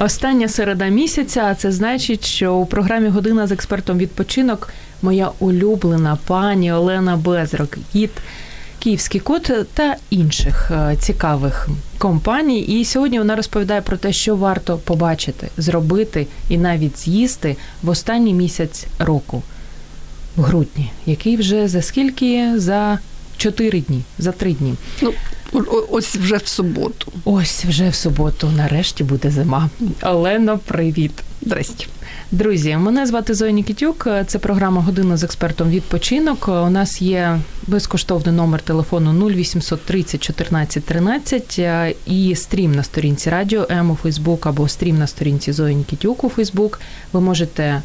Остання середа місяця, а це значить, що у програмі Година з експертом відпочинок моя улюблена пані Олена Безрок, гід Київський кот та інших е, цікавих компаній. І сьогодні вона розповідає про те, що варто побачити, зробити і навіть з'їсти в останній місяць року, в грудні, який вже за скільки? За чотири дні, за три дні. Ну, ось вже в суботу. Ось вже в суботу, нарешті буде зима. Олено, привіт. Здрасте. Друзі, мене звати Зоя Нікітюк. Це програма Година з експертом відпочинок. У нас є безкоштовний номер телефону 0800 30 14 13 е, і стрім на сторінці Радіо М у Фейсбук або стрім на сторінці Зої Нікітюк у Фейсбук. Ви можете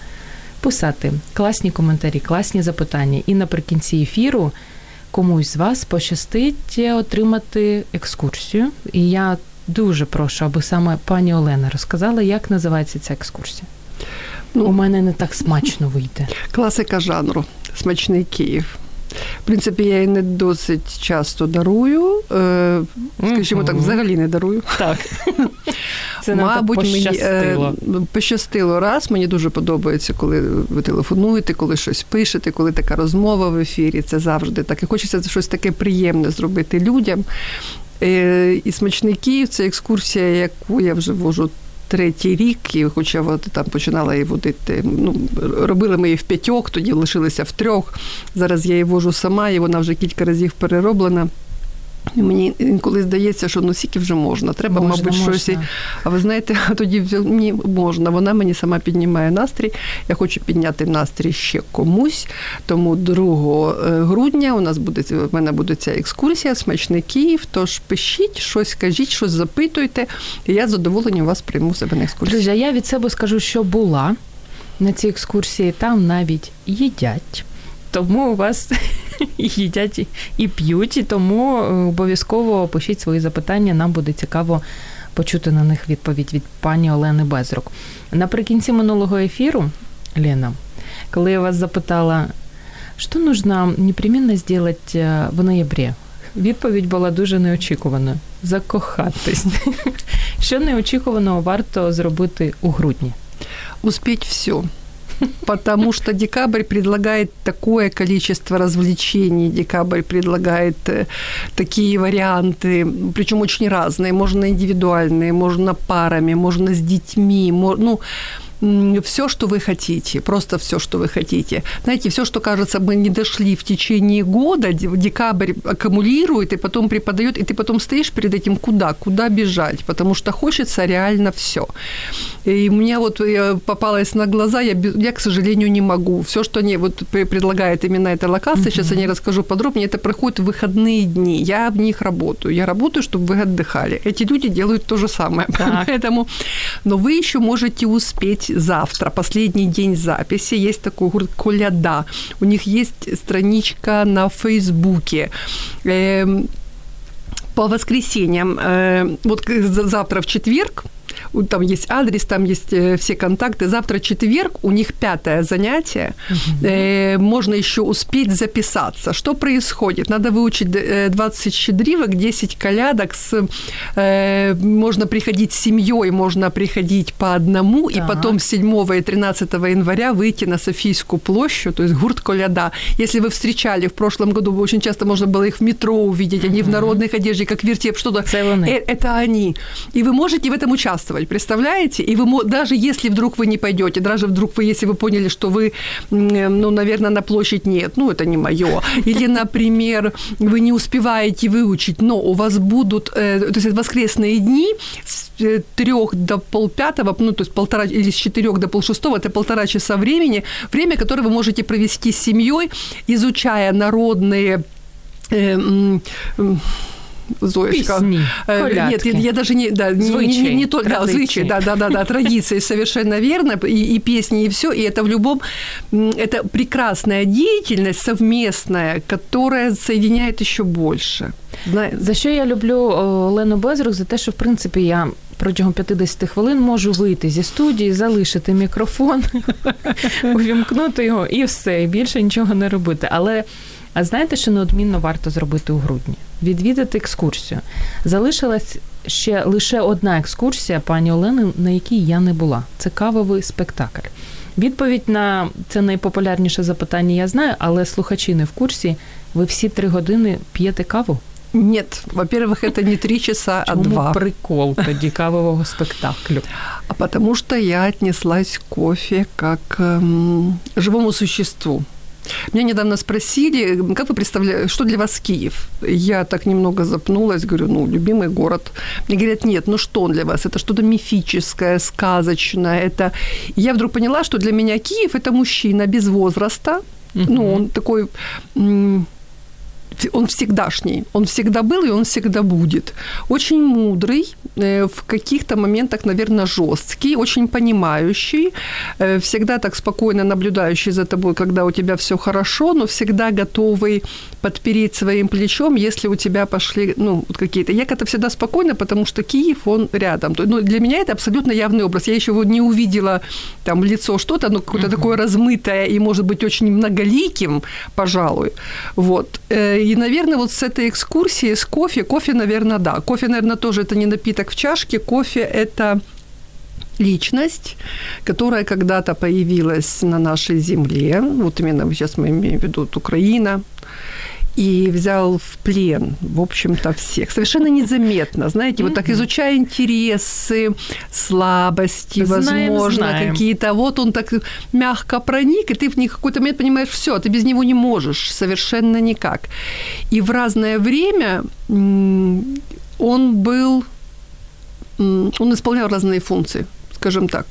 писати класні коментарі, класні запитання. І наприкінці ефіру комусь з вас пощастить отримати екскурсію. І я дуже прошу, аби саме пані Олена розказала, як називається ця екскурсія. Ну, У мене не так смачно вийде. Класика жанру. Смачний Київ. В принципі, я її не досить часто дарую. Е, скажімо так, взагалі не дарую. Так. Це Мабуть, так мені пощастило. е, раз. Мені дуже подобається, коли ви телефонуєте, коли щось пишете, коли така розмова в ефірі. Це завжди так. І хочеться щось таке приємне зробити людям. Е, І смачний Київ це екскурсія, яку я вже вожу. Третій рік, і хоча от там починала її водити. Ну робили ми її в п'ятьох, тоді лишилися в трьох. Зараз я її вожу сама, і вона вже кілька разів перероблена. Мені інколи здається, що ну скільки вже можна. Треба, Можна, мабуть, щось. А ви знаєте, тоді мені можна. Вона мені сама піднімає настрій. Я хочу підняти настрій ще комусь. Тому 2 е, грудня у нас буде в мене буде ця екскурсія, смачний Київ. Тож пишіть щось, кажіть, щось запитуйте. І я з задоволенням вас прийму себе на екскурсію. Друзі, я від себе скажу, що була на цій екскурсії, там навіть їдять. Тому у вас їдять і- п'ють, і тому е, обов'язково пишіть свої запитання. Нам буде цікаво почути на них відповідь від пані Олени Безрук. Наприкінці минулого ефіру, Лена, коли я вас запитала, що нужно непременно сделать е, в ноябрі, відповідь була дуже неочікуваною. Закохатись. Що неочікуваного варто зробити у грудні? Успеть все. Потому что декабрь предлагает такое количество развлечений, декабрь предлагает э, такие варианты, причем очень разные, можно индивидуальные, можно парами, можно с детьми, ну, все, что вы хотите, просто все, что вы хотите. Знаете, все, что кажется, мы не дошли в течение года, де- декабрь аккумулирует и потом преподает, и ты потом стоишь перед этим, куда, куда бежать, потому что хочется реально все. И мне вот э, попалось на глаза, я, я, к сожалению, не могу. Все, что они вот пре- предлагает именно эта локация, сейчас я не расскажу подробнее, это проходит в выходные дни. Я в них работаю. Я работаю, чтобы вы отдыхали. Эти люди делают то же самое. Так. Поэтому, но вы еще можете успеть завтра, последний день записи. Есть такой гурт Коляда. У них есть страничка на Фейсбуке. Эм, по воскресеньям, э, вот завтра в четверг, там есть адрес, там есть э, все контакты. Завтра четверг, у них пятое занятие. Э, можно еще успеть записаться. Что происходит? Надо выучить э, 20 щедрівок, 10 колядок. С, э, можно приходить с семьей, можно приходить по одному, и Так. потом 7 и 13 января выйти на Софийскую площадь, то есть гурт коляда. Если вы встречали в прошлом году, очень часто можно было их в метро увидеть, они в народных одежде, как вертеп, что-то. Э, это они. И вы можете в этом участвовать, представляете? И вы, даже если вдруг вы не пойдете, даже вдруг вы, если вы поняли, что вы, м, ну, наверное, на площадь нет, ну, это не мое. Или, например, вы не успеваете выучить, но у вас будут, э, то есть воскресные дни с э, трех до полпятого, ну, то есть полтора, или с четырех до полшестого, это полтора часа времени, время, которое вы можете провести с семьей, изучая народные э, м, Зоечка. Песни, Э, Нет, я, я даже не, да, не, не, не, не то, да, звычай, да, да, да, да, традиции совершенно верно, и, и песни, и все, и это в любом, это прекрасная деятельность совместная, которая соединяет еще больше. За що я люблю Олену Безрук? За те, що в принципі я протягом 50 хвилин можу вийти зі студії, залишити мікрофон, увімкнути його і все, і більше нічого не робити. Але а знаєте, що неодмінно варто зробити у грудні? Відвідати екскурсію. Залишилась ще лише одна екскурсія пані Олени, на якій я не була. Це кавовий спектакль. Відповідь на це найпопулярніше запитання я знаю, але слухачі не в курсі. Ви всі три години п'єте каву? Нет, во-первых, это не три часа, Чому а два. прикол тоді кавового спектаклю? А потому что я отнеслась к кофе как к эм, живому существу. Меня недавно спросили, как вы представляете, что для вас Киев? Я так немного запнулась, говорю, ну, любимый город. Мне говорят, нет, ну что он для вас? Это что-то мифическое, сказочное. Это... Я вдруг поняла, что для меня Киев – это мужчина без возраста. Ну, он такой он всегдашний, он всегда был и он всегда будет. Очень мудрый, э, в каких-то моментах, наверное, жесткий, очень понимающий, э, всегда так спокойно наблюдающий за тобой, когда у тебя все хорошо, но всегда готовый подпереть своим плечом, если у тебя пошли, ну, вот какие-то. Я как-то всегда спокойно, потому что Киев, он рядом. Ну, для меня это абсолютно явный образ. Я еще вот не увидела там лицо что-то, ну, какое-то uh-huh. такое размытое и, может быть, очень многоликим, пожалуй. Вот. И, наверное, вот с этой экскурсии, с кофе, кофе, наверное, да. Кофе, наверное, тоже это не напиток в чашке. Кофе – это личность, которая когда-то появилась на нашей земле, вот именно сейчас мы имеем в виду Украина, и взял в плен, в общем-то, всех. Совершенно незаметно, знаете, mm-hmm. вот так изучая интересы, слабости, знаем, возможно, знаем. какие-то. Вот он так мягко проник, и ты в них какой-то момент понимаешь, все, ты без него не можешь, совершенно никак. И в разное время он был, он исполнял разные функции, скажем так.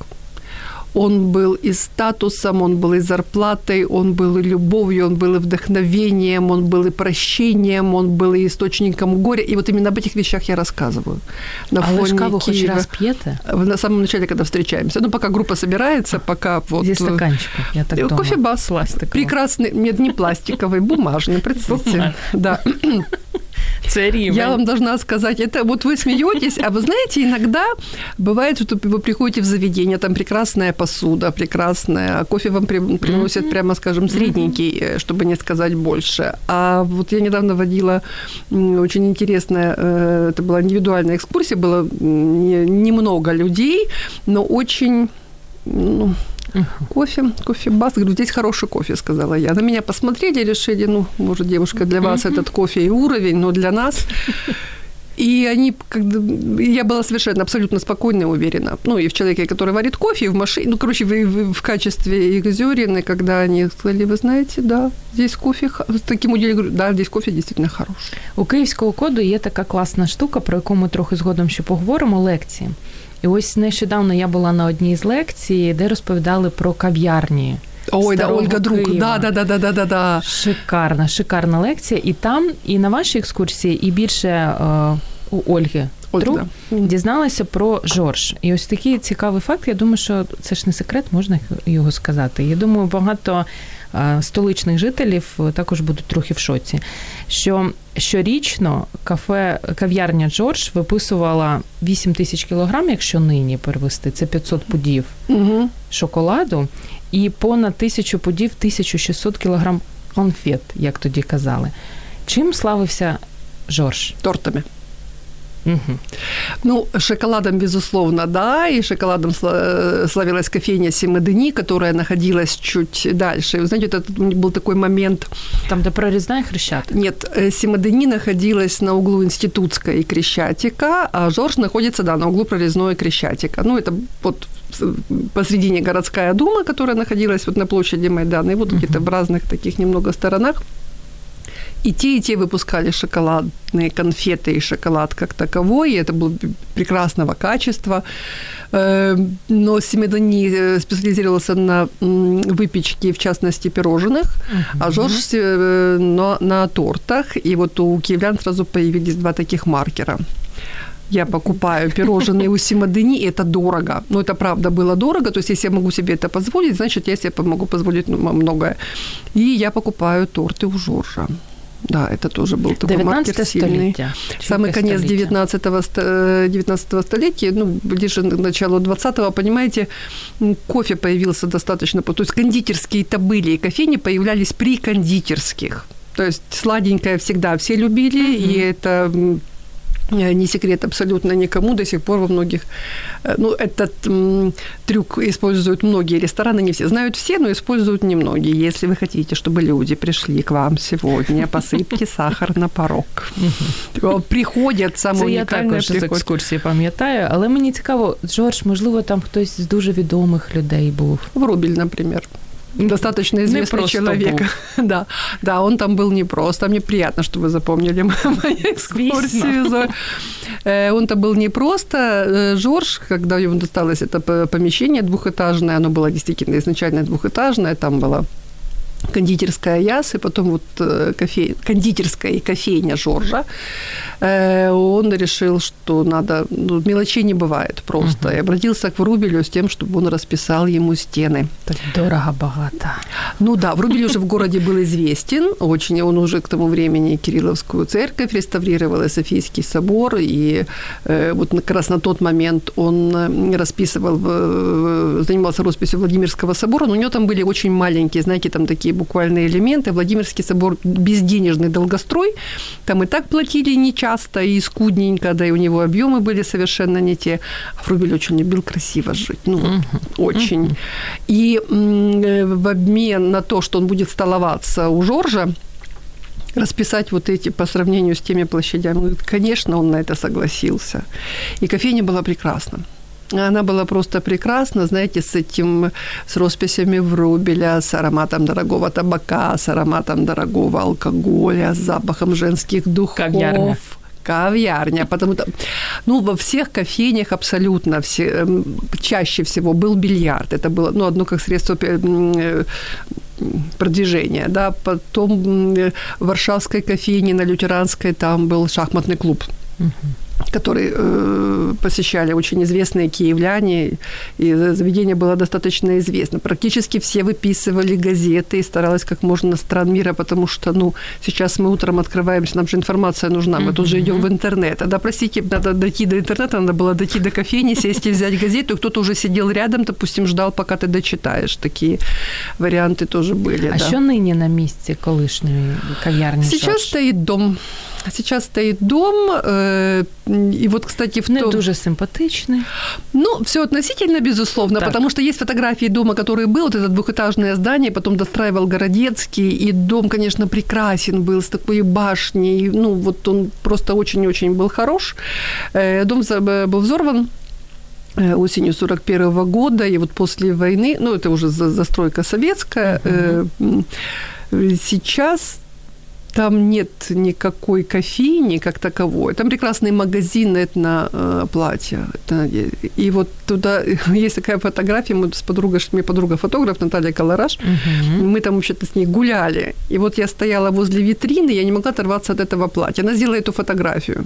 Он был и статусом, он был и зарплатой, он был и любовью, он был и вдохновением, он был и прощением, он был и источником горя. И вот именно об этих вещах я рассказываю. На а фоне вы каву хоть раз пьете? На самом начале, когда встречаемся. Ну, пока группа собирается, пока вот... Здесь стаканчик, я так думаю. Кофе-бас. Пластиковый. Прекрасный. Нет, не пластиковый, бумажный, представьте. Да. Я вам должна сказать, это вот вы смеетесь, а вы знаете, иногда бывает, что вы приходите в заведение, там прекрасная посуда, прекрасная, а кофе вам приносят, прямо скажем, средненький, э, чтобы не сказать больше. А вот я недавно водила очень интересная, э, это была индивидуальная экскурсия, было немного людей, но очень ну Кофе, кофе-бас. Говорю, здесь хороший кофе, сказала я. На меня посмотрели, решили, ну, может, девушка, для вас uh-huh. этот кофе и уровень, но для нас... И они, когда, я была совершенно абсолютно спокойна и уверена. Ну, и в человеке, который варит кофе, и в машине, ну, короче, в, в, в качестве их зерен, когда они сказали, вы знаете, да, здесь кофе, с таким удивлением, говорю, да, здесь кофе дійсно хороший. У київського коду є така класна штука, про яку ми трохи згодом ще поговоримо, лекції. І ось нещодавно я була на одній з лекцій, де розповідали про кав'ярні. Ой, да, Ольга Друг, да, да, да, да, да, да, да. Шикарна, шикарна лекція. І там, і на вашій екскурсії, і більше е, у Ольги Друг да. дізналася про Жорж. І ось такий цікавий факт. Я думаю, що це ж не секрет, можна його сказати. Я думаю, багато столичних жителів також будуть трохи в шоці. Що щорічно кафе кав'ярня Джордж виписувала 8 тисяч кілограм, якщо нині перевести, це 500 пудів угу. шоколаду, і понад тисячу пудів 1600 кілограм конфет, як тоді казали. Чим славився Жорж? Тортами. Угу. Ну, шоколадом, безусловно, да, и шоколадом славилась кофейня Симадени, которая находилась чуть дальше. вы знаете, это был такой момент... Там, где прорезная Хрещатик? Нет, э, Симадени находилась на углу Институтской и Крещатика, а Жорж находится, да, на углу Прорезной и Крещатика. Ну, это вот посредине городская дума, которая находилась вот на площади Майдана, и вот uh-huh. где-то в разных таких немного сторонах. И те, и те выпускали шоколадные конфеты и шоколад как таковой, и это было прекрасного качества. Э, но Семидани э, специализировался на выпечке, в частности, пирожных, uh-huh. а Жорж э, на, на тортах. И вот у киевлян сразу появились два таких маркера я покупаю пирожные у Симадыни, и это дорого. Но это правда было дорого, то есть если я могу себе это позволить, значит, я себе могу позволить ну, многое. И я покупаю торты у Жоржа. Да, это тоже был такой маркер сильный. Самый конец 19 19 столетия, ну, ближе к началу 20-го, понимаете, кофе появился достаточно, то есть кондитерские табыли и кофейни появлялись при кондитерских. То есть сладенькое всегда все любили, mm-hmm. и это Э, не секрет абсолютно никому, до сих пор во многих, э, ну, этот м, трюк используют многие рестораны, не все, знают все, но используют немногие. Если вы хотите, чтобы люди пришли к вам сегодня, посыпьте сахар на порог. Приходять саме Я також з екскурсії пам'ятаю, але мені цікаво, Джордж, можливо, там хтось з дуже відомих людей був. Врубель, наприклад достаточно известный человек. да, да, он там был непросто. Мне приятно, что вы запомнили мою экскурсию. Э, он там был непросто. Э, Жорж, когда ему досталось это помещение двухэтажное, оно было действительно изначально двухэтажное, там было кондитерская Яс, и потом вот э, кофе... кондитерская и кофейня Жоржа, э, он решил, что надо... Ну, мелочей не бывает просто. Uh-huh. И обратился к Врубелю с тем, чтобы он расписал ему стены. Так дорого-богато. Ну да, Врубель уже в городе был известен очень. Он уже к тому времени Кирилловскую церковь реставрировал, и Софийский собор, и э, вот как раз на тот момент он расписывал, занимался росписью Владимирского собора, но у него там были очень маленькие, знаете, там такие буквальные элементы. Владимирский собор безденежный долгострой. Там и так платили нечасто и скудненько, да и у него объемы были совершенно не те. А Фрубель очень любил красиво жить. Ну, uh-huh. очень. Uh-huh. И м- в обмен на то, что он будет столоваться у Жоржа, расписать вот эти по сравнению с теми площадями. Конечно, он на это согласился. И кофейня была прекрасна. Она была просто прекрасна, знаете, с этим, с росписями врубеля, с ароматом дорогого табака, с ароматом дорогого алкоголя, с запахом женских духов. Кав'ярня. Кав'ярня, потому что, ну, во всех кофейнях абсолютно все, эм, чаще всего был бильярд. Это было, ну, одно как средство э, продвижения, да, потом в Варшавской кофейне на Лютеранской там был шахматный клуб. Uh-huh который э, посещали очень известные киевляне, и заведение было достаточно известно. Практически все выписывали газеты и старалась как можно стран мира, потому что, ну, сейчас мы утром открываемся, нам же информация нужна, мы тут же идем в интернет. А да, простите, надо дойти до интернета, надо было дойти до кофейни, сесть и взять газету, и кто-то уже сидел рядом, допустим, ждал, пока ты дочитаешь. Такие варианты тоже были. А да. що нині на місці колишньої кав'ярні? Сейчас стоит дом. Сейчас стоит дом, э, и вот, кстати, в Не том... дуже симпатичный. Ну, все относительно, безусловно, так. потому что есть фотографии дома, который был, вот это двухэтажное здание, потом достраивал Городецкий, и дом, конечно, прекрасен был, с такой башней, ну, вот он просто очень-очень был хорош. Э, дом был взорван, э, осенью 41 года, и вот после войны, ну, это уже застройка советская, uh-huh. сейчас там нет никакой кофейни как таковой. Там прекрасный магазин на э, платье. Это, и вот туда есть такая фотография. Мы с подругой, мне подруга фотограф Наталья Колораж. Угу. Мы там вообще-то с ней гуляли. И вот я стояла возле витрины, я не могла оторваться от этого платья. Она сделала эту фотографию.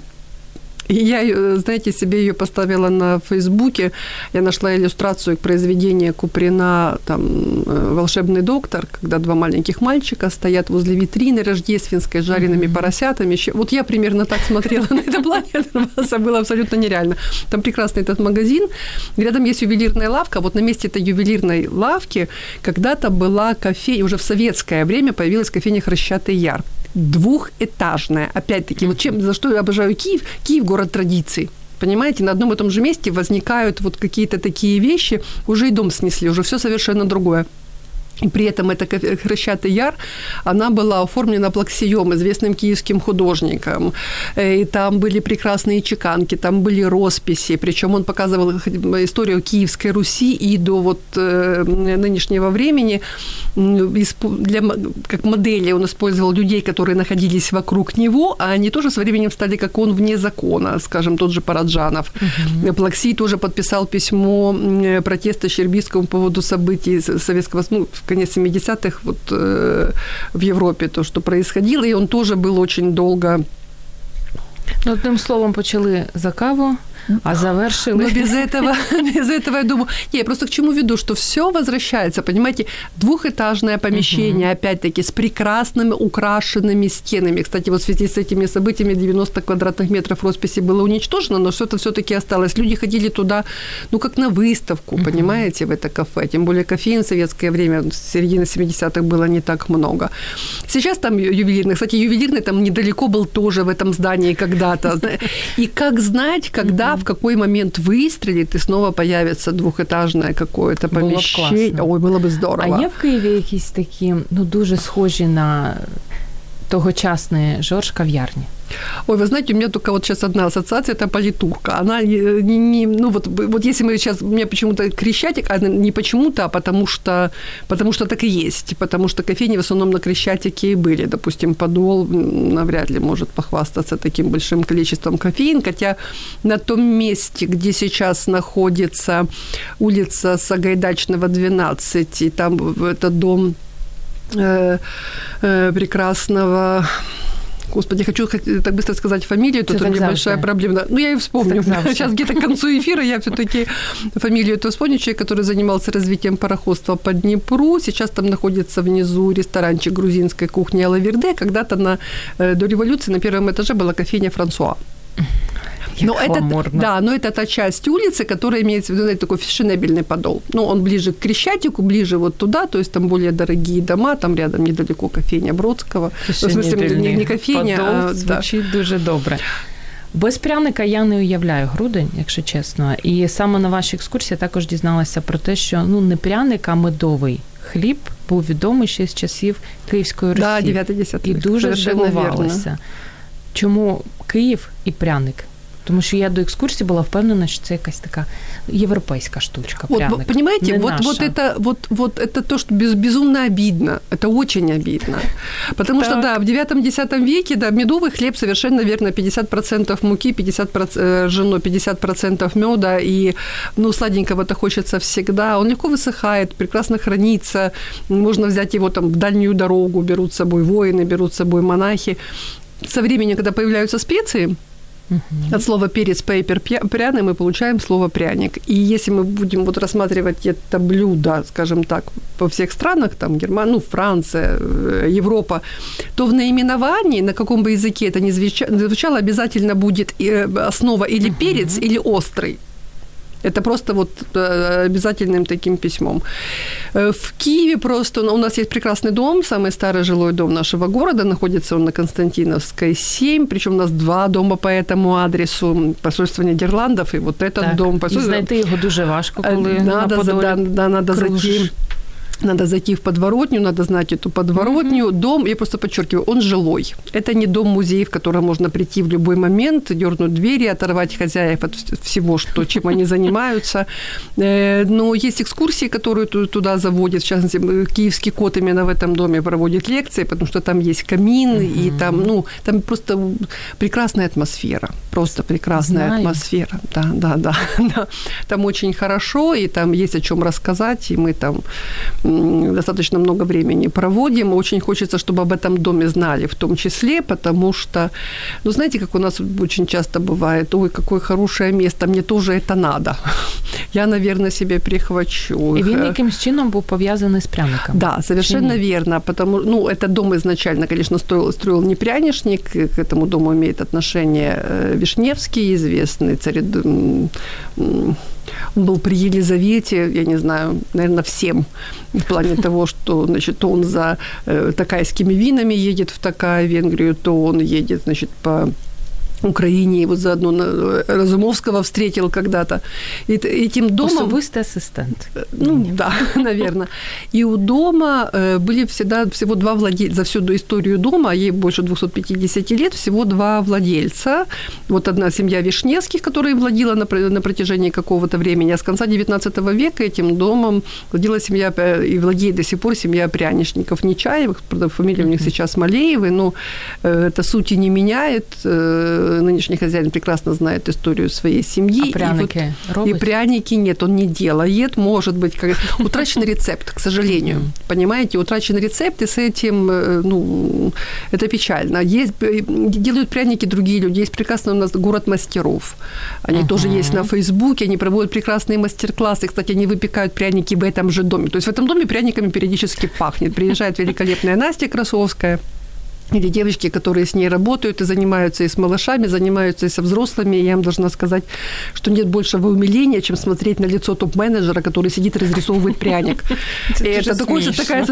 И я, знаете, себе ее поставила на Фейсбуке. Я нашла иллюстрацию к произведению Куприна там, э, «Волшебный доктор», когда два маленьких мальчика стоят возле витрины рождественской с жареными mm-hmm. поросятами. Вот я примерно так смотрела на это платье, это было абсолютно нереально. Там прекрасный этот магазин. Рядом есть ювелирная лавка. Вот на месте этой ювелирной лавки когда-то была кофейня, уже в советское время появилась кофейня «Хрещатый яр» двухэтажная. Опять-таки, вот чем, за что я обожаю Киев? Киев – город традиций. Понимаете, на одном и том же месте возникают вот какие-то такие вещи, уже и дом снесли, уже все совершенно другое. И при этом эта Хрещатый Яр, она была оформлена Плаксием, известным киевским художником. Э, и там были прекрасные чеканки, там были росписи. Причем он показывал историю Киевской Руси и до вот э, нынешнего времени. Для, как модели он использовал людей, которые находились вокруг него, а они тоже со временем стали, как он, вне закона, скажем, тот же Параджанов. Угу. Плаксий тоже подписал письмо протеста Щербийскому по поводу событий советского, ну, конец 70-х вот, э, в Европе, то, что происходило, и он тоже был очень долго Ну, одним словом, почали за каву, а завершили. Но без этого, без этого я думаю... Не, я просто к чему веду, что все возвращается, понимаете, двухэтажное помещение, uh-huh. опять-таки, с прекрасными украшенными стенами. Кстати, вот в связи с этими событиями 90 квадратных метров росписи было уничтожено, но это все-таки осталось. Люди ходили туда, ну, как на выставку, uh-huh. понимаете, в это кафе. Тем более кофеин в советское время, с середины 70-х было не так много. Сейчас там ювелирный, кстати, ювелирный там недалеко был тоже в этом здании когда-то. И как знать, когда в какой момент выстрелит, и снова появится двухэтажное какое-то помещение. Було Ой, было бы здорово. А є в Києві якісь такі, ну, дуже схожі на тогочасні Жорж кав'ярні? Ой, вы знаете, у меня только вот сейчас одна ассоциация, это политурка. Она не, не ну вот, вот если мы сейчас, у меня почему-то Крещатик, а не почему-то, а потому что, потому что так и есть. Потому что кофейни в основном на Крещатике и были. Допустим, Подол навряд ли может похвастаться таким большим количеством кофеин, хотя на том месте, где сейчас находится улица Сагайдачного, 12, и там это дом э, э, прекрасного Господи, хочу так быстро сказать фамилию, тут небольшая проблема. Ну, я ее вспомню. Сейчас где-то к концу эфира я все-таки фамилию этого вспомню. Человек, который занимался развитием пароходства по Днепру. Сейчас там находится внизу ресторанчик грузинской кухни Алаверде. Когда-то на, э, до революции на первом этаже была кофейня Франсуа Но это, да, но это та часть улицы, которая имеется в виду знаете, такой фешенебельный подол. Ну, он ближе к Крещатику, ближе вот туда, то есть там более дорогие дома, там рядом недалеко кофейня Бродского. Ну, в смысле, не, не кофейня, подол а... Звучить да. дуже добре. Без пряника я не уявляю грудень, якщо чесно. І саме на вашій екскурсії я також дізналася про те, що ну не пряник, а медовий хліб був відомий ще з часів Київської Русі. Да, 9-10 І дуже здивувалася. Чому Київ і пряник? Тому що я до екскурсії була впевнена, що це якась така європейська штучка. Вот, пряник, понимаете, вот, наша. вот, это, вот, вот это то, что без, безумно обидно. Это очень обидно. Потому так. что, да, в 9-10 веке, да, медовый хлеб совершенно верно, 50% муки, 50% ржано, 50% меда, и, ну, сладенького-то хочется всегда. Он легко высыхает, прекрасно хранится, можно взять его там в дальнюю дорогу, берут с собой воины, берут с собой монахи. Со временем, когда появляются специи, Угу. От слова перец, пейпер, пряный мы получаем слово пряник. И если мы будем вот рассматривать это блюдо, скажем так, по всех странах, там Германия, ну, Франция, э, Европа, то в наименовании, на каком бы языке это ни звучало, обязательно будет э, основа или угу. перец, или острый. Это просто вот э, обязательным таким письмом. Э, в Киеве просто ну, у нас есть прекрасный дом, самый старый жилой дом нашего города, находится он на Константиновской 7, причем у нас два дома по этому адресу, посольство Нидерландов, и вот этот так, дом. Посольство... І знайти його дуже важко, коли надо, на да, да, надо зайти надо зайти в подворотню, надо знать эту подворотню. Mm-hmm. Дом, я просто подчеркиваю, он жилой. Это не дом-музей, в который можно прийти в любой момент, дернуть двери, оторвать хозяев от всего, что, чем они занимаются. Э, но есть экскурсии, которые туда заводят. В частности, киевский кот именно в этом доме проводит лекции, потому что там есть камин, mm-hmm. и там, ну, там просто прекрасная атмосфера. Просто прекрасная Знаю. атмосфера. Да, да, да, да. Там очень хорошо, и там есть о чем рассказать, и мы там достаточно много времени проводим. Очень хочется, чтобы об этом доме знали в том числе, потому что, ну, знаете, как у нас очень часто бывает, ой, какое хорошее место, мне тоже это надо. Я, наверное, себе прихвачу. И він якимсь чином був пов'язаний з пряником. Да, совершенно верно, потому ну, этот дом изначально, конечно, строил, строил не пряничник, к этому дому имеет отношение э, Вишневский, известный царь он был при Елизавете, я не знаю, наверное, всем. В плане того, что, значит, то он за э, такайскими винами едет в такая Венгрию, то он едет, значит, по Украине, и вот заодно э, Разумовского встретил когда-то. И этим домом... Особистый ассистент. Э, ну, да, наверное. И у дома э, были всегда всего два владельца, за всю историю дома, ей больше 250 лет, всего два владельца. Вот одна семья Вишневских, которая владела на, на протяжении какого-то времени, а с конца 19 века этим домом владела семья и владеет до сих пор семья пряничников Нечаевых, правда, фамилия у них сейчас Малеевы, но это сути не меняет нынешний хозяин прекрасно знает историю своей семьи. А пряники и, вот, и пряники нет, он не делает. Может быть, как... утраченный рецепт, к сожалению. Понимаете, утраченный рецепт, и с этим, э, ну, это печально. Есть, э, делают пряники другие люди. Есть прекрасный у нас город мастеров. Они uh-huh. тоже есть на Фейсбуке, они проводят прекрасные мастер-классы. Кстати, они выпекают пряники в этом же доме. То есть в этом доме пряниками периодически пахнет. Приезжает великолепная Настя Красовская, или девочки, которые с ней работают и занимаются и с малышами, занимаются и со взрослыми. Я им должна сказать, что нет большего умиления, чем смотреть на лицо топ-менеджера, который сидит и разрисовывает пряник. Это такая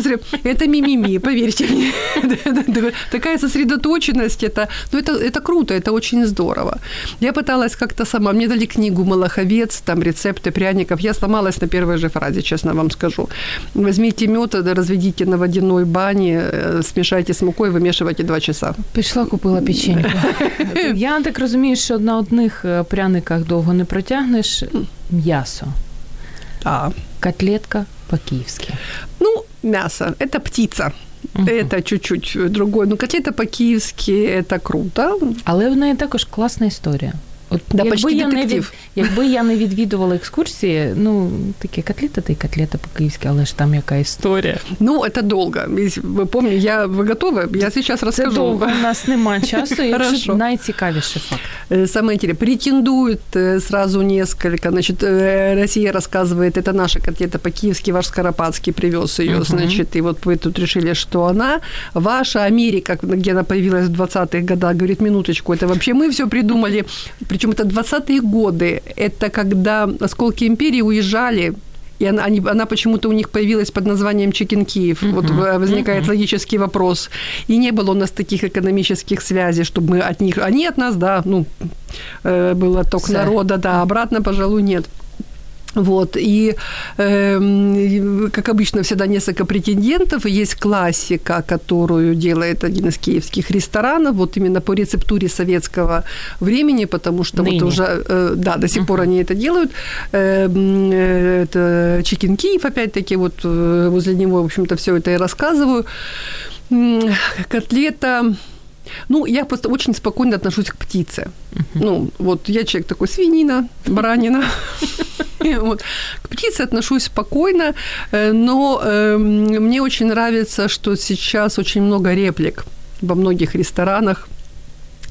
Это мимими, поверьте мне. Такая сосредоточенность, это, ну, это, это круто, это очень здорово. Я пыталась как-то сама, мне дали книгу «Малаховец», там рецепты пряников. Я сломалась на первой же фразе, честно вам скажу. Возьмите мед, разведите на водяной бане, э, смешайте с мукой, вымешивайте эти два часа. Пішла, купила печеньку. Я так розумію, що на одних е, пряниках довго не протягнеш м'ясо. А. Котлетка по-київськи. Ну, мясо – это птица. Угу. Это чуть-чуть другое. Ну, котлета по-київськи – это круто. Але в неї також класна історія. От да, якби, я не від, якби я не відвідувала екскурсії, ну такі котлета та й котлета по-київськи, але ж там яка історія. Ну, это долго. Ви помните, я ви готові? Я сейчас расскажу. Це довго, у нас немає часу, якщо найцікавіший факт. Э, самое интересное, претендует э, сразу несколько. Значит, э, Россия рассказывает, это наша котлета по-киевски, ваш Скоропадский привез ее, uh-huh. значит, и вот вы тут решили, что она. Ваша Америка, где она появилась в 20-х годах, говорит, минуточку, это вообще мы все придумали. Причем это 20-е годы. Это когда осколки империи уезжали и она, они, она почему-то у них появилась под названием Чикин Киев. Uh-huh. Вот возникает uh-huh. логический вопрос. И не было у нас таких экономических связей, чтобы мы от них... Они от нас, да, ну, э, был отток Все. народа, да, обратно, пожалуй, нет. Вот, и, э, как обычно, всегда несколько претендентов. Есть классика, которую делает один из киевских ресторанов, вот именно по рецептуре советского времени, потому что Ныне. вот уже, э, да, до сих пор они это делают. Э, это Чикин Киев, опять-таки, вот э, возле него, в общем-то, все это и рассказываю. Котлета ну, я просто очень спокойно отношусь к птице. Uh-huh. Ну, вот я человек такой свинина, баранина. Вот. К птице отношусь спокойно, э, но э, мне очень нравится, что сейчас очень много реплик во многих ресторанах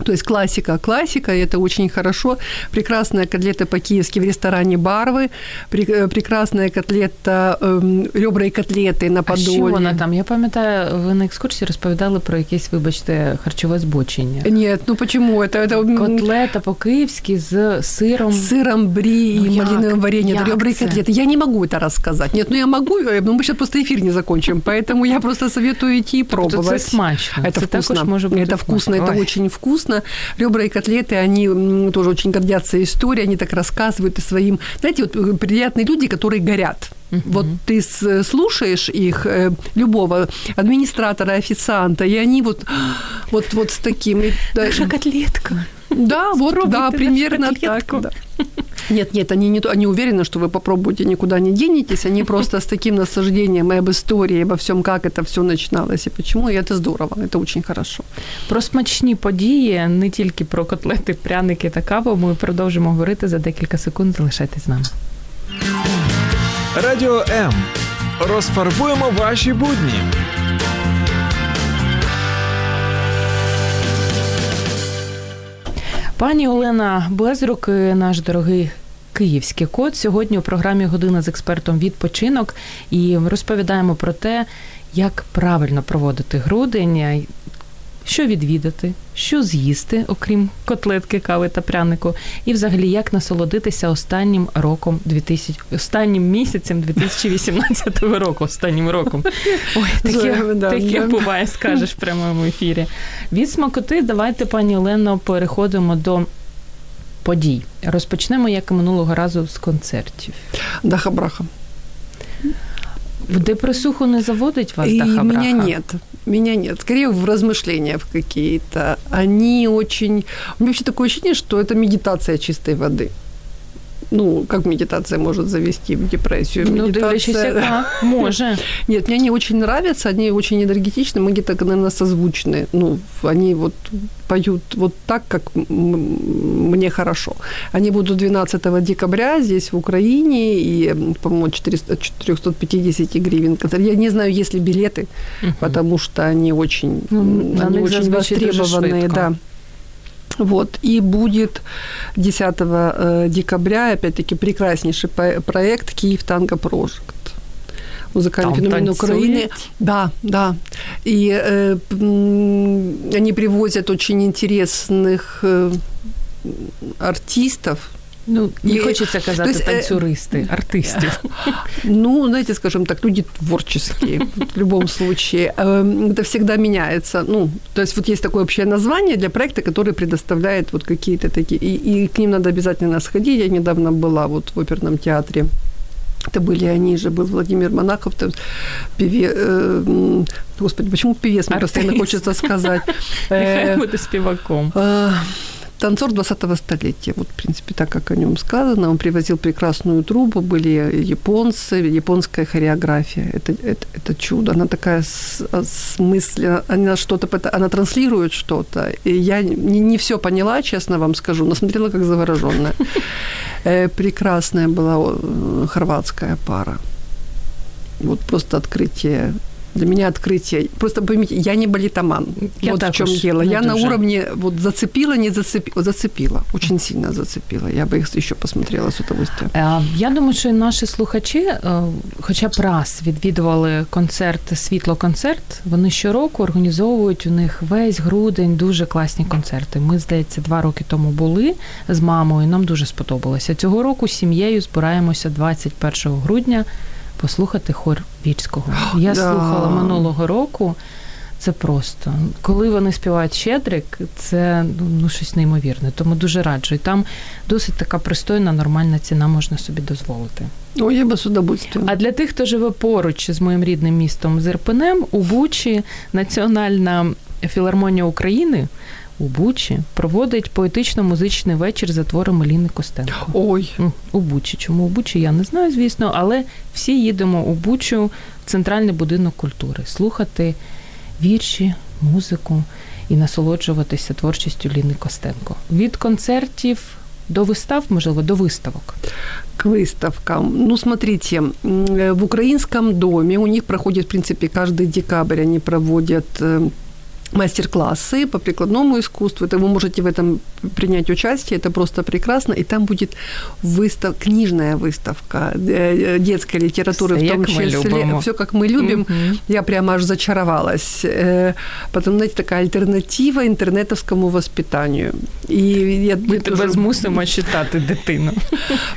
то есть классика, классика, и это очень хорошо. Прекрасная котлета по-киевски в ресторане Барвы, э, прекрасная котлета, э, ребра і котлети на Подолі. А що вона там? Я пам'ятаю, ви на екскурсії розповідали про якесь, вибачте, харчове збочення. Ні, ну почему? Это, это... Котлета по-київськи з сиром. С сыром бри ну, и малиновым вареньем, ребра и котлеты. Я не могу это рассказать. Нет, ну я могу, э, но мы сейчас просто эфир не закончим, поэтому я просто советую идти и пробовать. Это смачно. Это, это вкусно. Может быть это вкусно, это Ой. очень вкусно вкусно. Ребра и котлеты, они тоже очень гордятся историей, они так рассказывают и своим... Знаете, вот э, приятные люди, которые горят. Uh-huh. Вот ты слушаешь их, э, любого администратора, официанта, и они вот, вот, вот с таким... Наша котлетка. Да, вот, да, примерно так. Да. Нет, нет, они, не, они уверены, что вы попробуете, никуда не денетесь. Они просто с таким наслаждением и об истории, обо всем, как это все начиналось и почему. И это здорово, это очень хорошо. Про смачні події, не тільки про котлети, пряники та каву, ми продовжимо говорити за декілька секунд. Залишайтесь з нами. Радіо М. Розфарбуємо ваші будні. Пані Олена Безрук, наш дорогий київський код. Сьогодні у програмі Година з експертом відпочинок і розповідаємо про те, як правильно проводити грудень. Що відвідати, що з'їсти, окрім котлетки, кави та прянику, і взагалі як насолодитися останнім роком 2000, останнім місяцем 2018 року, останнім роком. Ой, таке, таке буває, скажеш в прямому ефірі. Від смакоти давайте, пані Олено, переходимо до подій. Розпочнемо, як і минулого разу, з концертів. Даха-браха. В депресуху не заводить вас И даха меня нет. Меня нет. Скорее в размышления в какие-то. Они очень... У меня вообще такое ощущение, что это медитация чистой воды. Ну, как медитация может завести в депрессию? Ну, дивлячись, яка. Може. Нет, мне они очень нравятся, они очень энергетичны, мы где-то, наверное, созвучны. Ну, они вот поют вот так, как мне хорошо. Они будут 12 декабря здесь, в Украине, и, по-моему, 400, 450 гривен. концерт. Я не знаю, есть ли билеты, Мгм. потому что они очень, Ну, они очень востребованные. Да. Вот, и будет 10 э, декабря, опять-таки, прекраснейший проект «Киев Танго Прожект». Музыкальный Там феномен? Украины. Да, да. И э, они привозят очень интересных э, артистов. Ну, не І- хочеться казати Тобто, е, танцюристи, артистів. Ну, знаете, скажем так, люди творческие в любом случае. Эм, Это всегда меняется. Ну, то есть вот есть такое общее название для проекта, который предоставляет вот какие-то такие... И, и к ним надо обязательно сходить. Я недавно была вот в оперном театре. Это были они же, был Владимир Монахов, там, певе, э, м, господи, почему певец, мне постоянно Артист. хочется сказать. Нехай Э, буде співаком. а, Танцор 20-го столетия, вот, в принципе, так, как о нем сказано. Он привозил прекрасную трубу, были японцы, японская хореография. Это, это, это чудо. Она такая с- смысленная, она что-то, она транслирует что-то. И я не, не все поняла, честно вам скажу, но смотрела как завороженная. Э, Прекрасная была э, хорватская пара. Вот просто открытие для меня открытие. Просто поймите, я не балетоман. Я вот в чем також дело. Я на дуже. уровне вот зацепила, не зацепила. Зацепила. Очень сильно зацепила. Я бы их еще посмотрела с удовольствием. Е, Я думаю, що наші слухачі, е, хоча б раз відвідували концерт Світло-концерт, вони щороку організовують у них весь грудень дуже класні концерти. Ми, здається, два роки тому були з мамою. Нам дуже сподобалося. Цього року з сім'єю збираємося 21 грудня послухати хор Вільського. Я Да. слухала минулого року. Це просто коли вони співають Щедрик, це ну щось неймовірне. Тому дуже раджу. І там досить така пристойна, нормальна ціна можна собі дозволити. Ой, я бы с. А для тих, хто живе поруч з моїм рідним містом з Ірпенем, у Бучі Національна філармонія України у Бучі проводить поетично-музичний вечір за творами Ліни Костенко. Ой, М, У Бучі. Чому у Бучі, я не знаю, звісно, але всі їдемо у Бучу в центральний будинок культури, слухати вірші, музику і насолоджуватися творчістю Ліни Костенко. Від концертів до вистав, можливо, до виставок. к выставкам. Ну, смотрите, м, э, в украинском доме у них проходит, в принципе, каждый декабрь они проводят э, мастер-классы по прикладному искусству. Это вы можете в этом принять участие, это просто прекрасно. И там будет выстав... книжная выставка э, детской литературы, Всё, в том числе. Все, как мы любим. Мгм. Я прямо аж зачаровалась. Э, Потом, знаете, такая альтернатива интернетовскому воспитанию. И я, Ми тебе тоже- змусимо читати дитину.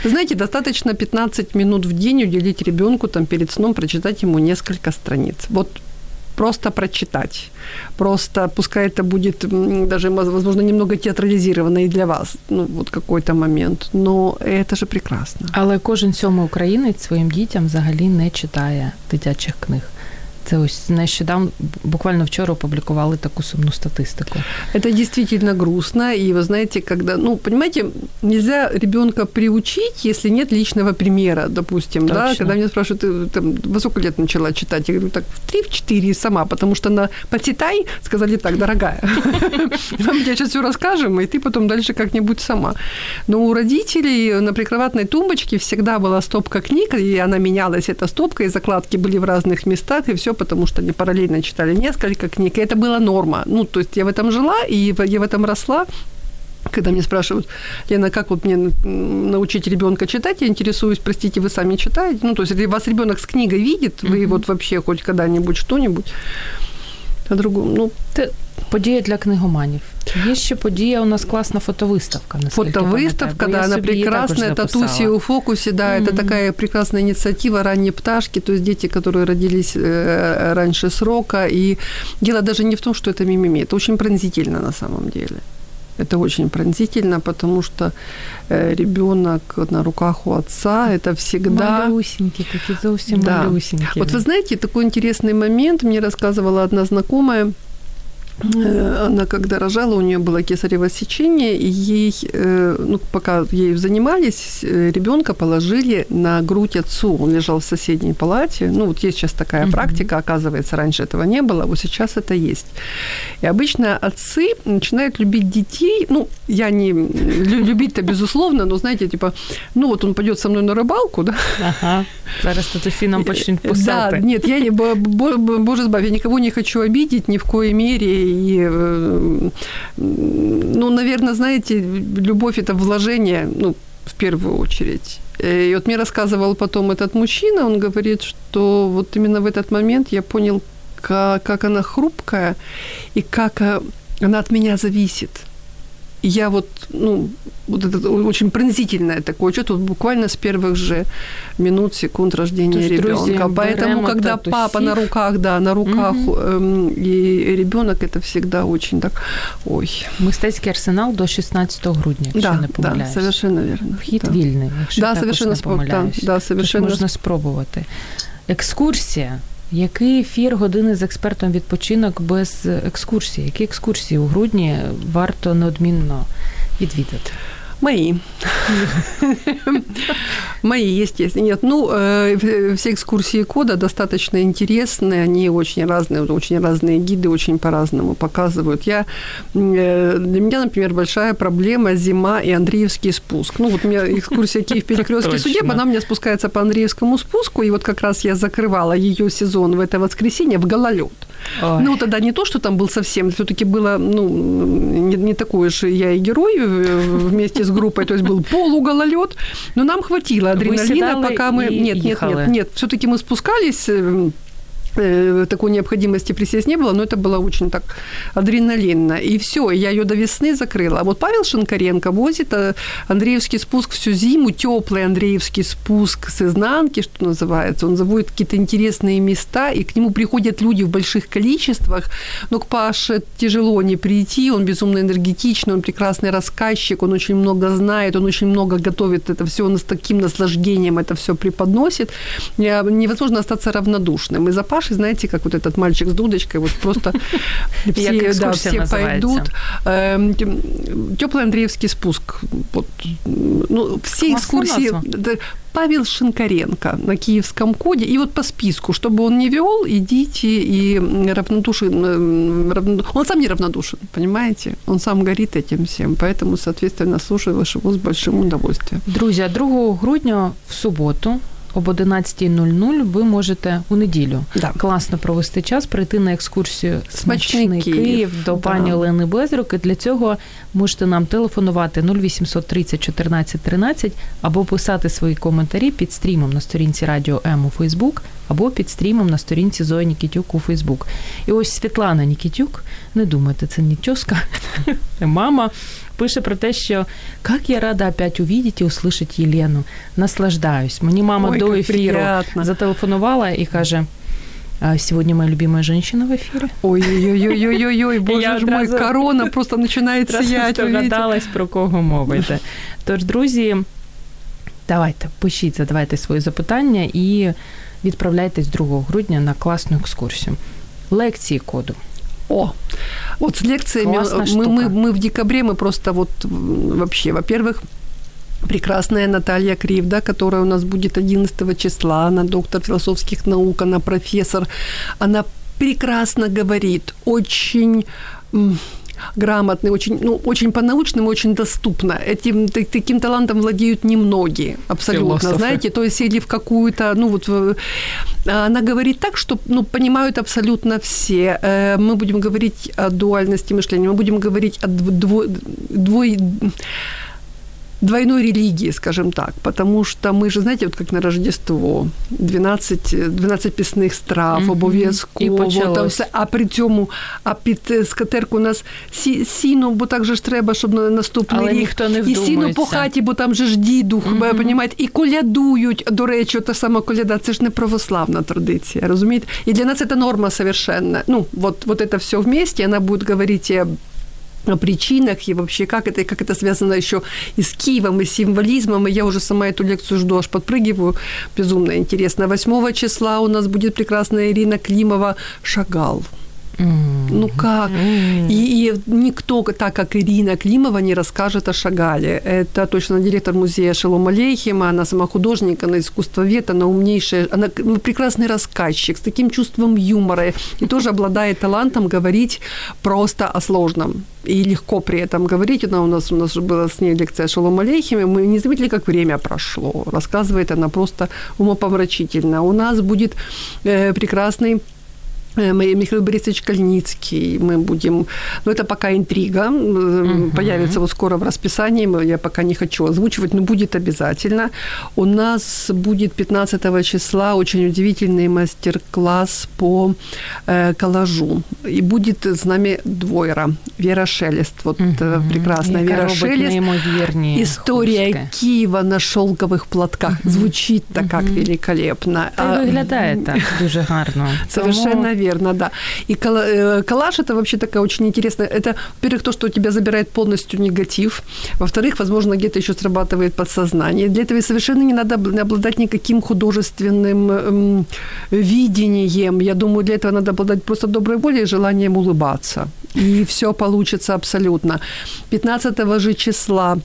вы знаете, достаточно 15 минут в день уделить ребенку там перед сном, прочитать ему несколько страниц. Вот просто прочитать. Просто пускай это будет м, даже, возможно, немного театрализировано и для вас, ну, вот какой-то момент, но это же прекрасно. Але кожен сьомий українець своїм дітям взагалі не читає дитячих книг. Це ось нещодавно, буквально вчора опублікували таку сумну статистику. Это действительно грустно, и вы знаете, когда, ну, понимаете, нельзя ребенка приучить, если нет личного примера, допустим, да, Точно. когда меня спрашивают, ты там, во сколько лет начала читать, я говорю, так, в 3-4 сама, потому что на почитай, сказали так, дорогая, мы тебе сейчас все расскажем, и ты потом дальше как-нибудь сама. Но у родителей на прикроватной тумбочке всегда была стопка книг, и она менялась, эта стопка, и закладки были в разных местах, и все, потому что они параллельно читали несколько книг, и это была норма. Ну, то есть я в этом жила, и я в этом росла, когда мне спрашивают, Лена, как вот мне научить ребенка читать, я интересуюсь, простите, вы сами читаете? Ну, то есть, вас ребенок с книгой видит, вы Мгм. вот вообще хоть когда-нибудь что-нибудь, о другом. Ну, Це подія для книгоманів. Є ще подія, у нас класна фотовиставка. наскільки Фотовыставка, пам'ятаю, бо да, я она собі її також прекрасная, записала. татуси у фокусе, да, это Мгм. такая прекрасная инициатива «Ранние пташки», то есть дети, которые родились э, раньше срока, и дело даже не в том, что это мимими, это очень пронзительно на самом деле. Это очень пронзительно, потому что э, ребенок на руках у отца, это всегда... Малюсенькі, такі зовсім Да. малюсенькі. Вот вы знаете, такой интересный момент, мне рассказывала одна знакомая, Э, она когда рожала, у нее было кесарево сечение, и ей, э, ну, пока ею занимались, э, ребенка положили на грудь отцу. Он лежал в соседней палате. Ну, вот есть сейчас такая Мгм. практика, оказывается, раньше этого не было, вот сейчас это есть. И обычно отцы начинают любить детей. Ну, я не лю- любить-то безусловно, но знаете, типа, ну вот он пойдет со мной на рыбалку, да, Ага. Зараз татусі нам почнуть да, нет, я не, бо- бо- боже збав, я никого не хочу обидеть ни в коей мере. И, э, ну, наверное, знаете, любовь это вложение, ну, в первую очередь. Э, И вот мне рассказывал потом этот мужчина, он говорит, что вот именно в этот момент я понял, как, как она хрупкая и как э, она от меня зависит. И я вот, ну, вот это очень пронзительное такое чувство, вот буквально с первых же минут, секунд рождения То есть, ребенка. друзья, Поэтому, беремо когда татусів. папа на руках, да, на руках, Мгм. эм, и ребенок, это всегда очень так, ой. Мистецький арсенал до 16 грудня, якщо да, не да, помиляюсь. совершенно верно. Вхід да. вільний, якщо Да, я також совершенно не спо- да, помиляюсь. да, Тож совершенно можна спробувати. Екскурсія. Який ефір години з експертом відпочинок без екскурсії? Які екскурсії у грудні варто неодмінно відвідати? Мои. Мои, естественно. Нет, ну, э, все экскурсии кода достаточно интересные, они очень разные, очень разные гиды очень по-разному показывают. Я, э, для меня, например, большая проблема зима и Андреевский спуск. Ну, вот у меня экскурсия Киев перекрестке Точно. судеб, она у меня спускается по Андреевскому спуску, и вот как раз я закрывала ее сезон в это воскресенье в гололед. Ой. Ну, тогда не то, что там был совсем, все-таки было, ну, не, не такой же я и герой вместе с группой, то есть был полугололед, но нам хватило адреналина, сідали пока мы... і Нет, нет, їхали? нет, нет, все-таки мы спускались, э, э, такой необходимости присесть не было, но это было очень так адреналинно. И все, я ее до весны закрыла. А вот Павел Шинкаренко возит э, Андреевский спуск всю зиму, теплый Андреевский спуск с изнанки, что называется. Он заводит какие-то интересные места, и к нему приходят люди в больших количествах. Но к Паше тяжело не прийти, он безумно энергетичный, он прекрасный рассказчик, он очень много знает, он очень много готовит это все, он с таким наслаждением это все преподносит. Я- Невозможно остаться равнодушным. И за знаете, как вот этот мальчик с дудочкой, вот просто все, Як да, екскурсія все називається? пойдут. Теплый Андреевский спуск. Вот, ну, все Классная экскурсии. назва. да, Павел Шинкаренко на киевском коде. И вот по списку, чтобы он не вел, идите и равнодушен. э, равно- Он сам не равнодушен, понимаете? Он сам горит этим всем. Поэтому, соответственно, слушаешь его с большим удовольствием. Друзі, а 2 грудня в суботу об 11.00 ви можете у неділю Да. класно провести час, прийти на екскурсію Смачний «Смачний Київ», Київ до да. пані Олени Безрук. І для цього можете нам телефонувати 0800 30 14 13 або писати свої коментарі під стрімом на сторінці Радіо М у Фейсбук або під стрімом на сторінці Зої Нікітюк у Фейсбук. І ось Світлана Нікітюк, не думайте, це не тьоска, це мама, пише про те, що як я рада опять увидеть і услышать Єлену. Наслаждаюсь. Мені мама Ой, до як ефіру приятно. зателефонувала і каже. «А Сегодня моя любимая женщина в эфире. Ой-ой-ой-ой-ой, боже Я ж мой, одразу- корона просто начинает сиять. вы видите? Здогадалась, про кого мова йде. Тож, друзі, давайте, пишіть, задавайте свої запитання і відправляйтесь 2 грудня на класну екскурсію. Лекції коду. О, вот с лекциями Классная мы, штука. мы, мы в декабре, мы просто вот м, вообще, во-первых, прекрасная Наталья Крив, да, которая у нас будет 11 числа, она доктор философских наук, она профессор, она прекрасно говорит, очень м, грамотный, очень, ну, очень по-научному, очень доступно. Этим та- таким талантом владеют немногие, абсолютно, Философы. знаете, то есть или в какую-то, ну вот, а она говорит так, что, ну, понимают абсолютно все. Э, Мы будем говорить о дуальности мышления, мы будем говорить о дв- дво- двой двойной религии, скажем так, потому что мы же, знаете, вот как на Рождество, 12, 12 пісних страв, mm-hmm. обов'язково, там все, а при цьому, а під скатерку у нас сі, сіно, бо так же ж треба, щоб на наступний Але рік, ніхто не і сіно по хаті, бо там же ж дідух, mm-hmm. понімаєте, і колядують, до речі, та сама коляда, це ж не православна традиція, розумієте? І для нас це норма совершенно. Ну, вот, вот это все вместе, она будет говорить о причинах и вообще как это, как это связано еще и с Киевом, и с символизмом. И я уже сама эту лекцию жду, аж подпрыгиваю. Безумно интересно. 8 числа у нас будет прекрасная Ирина Климова «Шагал». Ну как? И, и никто, так как Ирина Климова, не расскажет о Шагале. Это точно директор музея Шелом Алейхима, она сама художник, она искусствовед, она умнейшая, она прекрасный рассказчик с таким чувством юмора и тоже обладает талантом говорить просто о сложном и легко при этом говорить. Она у нас, у нас была с ней лекция Шалом Алейхиме. Мы не заметили, как время прошло. Рассказывает она просто умопомрачительно. У нас будет э, прекрасный Михаил Борисович Кальницкий, мы будем... Ну, это пока интрига, угу. появится вот скоро в расписании, я пока не хочу озвучивать, но будет обязательно. У нас будет 15 числа очень удивительный мастер-класс по э, коллажу. И будет с нами двойра. Вера Шелест, вот угу. прекрасная Вера Шелест. История русская. Киева на шелковых платках. Угу. Звучит-то угу. как великолепно. Та а, так дуже гарно. Совершенно верно, да. И э, коллаж это вообще такая очень интересная. Это, во-первых, то, что у тебя забирает полностью негатив. Во-вторых, возможно, где-то еще срабатывает подсознание. Для этого совершенно не надо обладать никаким художественным эм, видением. Я думаю, для этого надо обладать просто доброй волей и желанием улыбаться. И все получится абсолютно. 15 же числа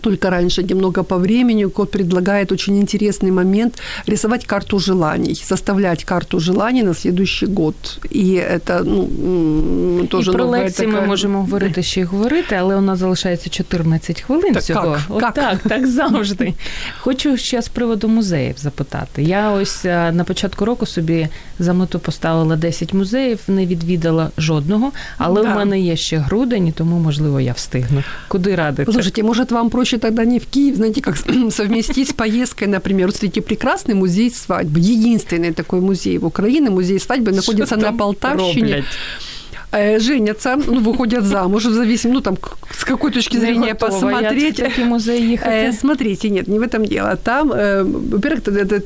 только раньше, немного по времени, код предлагает очень интересный момент рисовать карту желаний, составлять карту желаний на следующий год. І це, ну, теж І про лекції така... ми можемо говорити ще й говорити, але у нас залишається 14 хвилин так всього. Як? От як? Так, так завжди. Хочу ще з приводу музеїв запитати. Я ось на початку року собі за мету поставила 10 музеїв, не відвідала жодного, але да. у мене є ще грудень, тому, можливо, я встигну. Куди радити? Слушайте, може, вам проще проще тогда не в Киев, знаете, как совместить с поездкой, например. Вот, смотрите, прекрасный музей свадьбы, единственный такой музей в Украине, музей свадьбы, находится на Полтавщине. Роблять? Э, женятся, ну, выходят замуж, в зависимости, ну, там, с какой точки зрения не посмотреть. Я в музей э, Смотрите, нет, не в этом дело. Там, э, во-первых, это,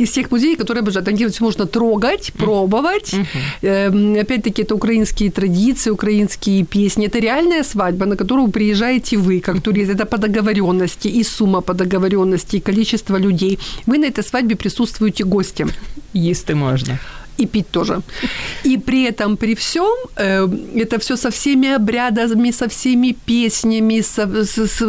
из тех музеев, которые обожают. Там где можно трогать, пробовать. Uh-huh. Опять-таки, это украинские традиции, украинские песни. Это реальная свадьба, на которую приезжаете вы, как турист. Это по договоренности, и сумма по договоренности, и количество людей. Вы на этой свадьбе присутствуете гостем. Есть и можно и пить тоже. И при этом, при всем, э, это все со всеми обрядами, со всеми песнями, со, с, с,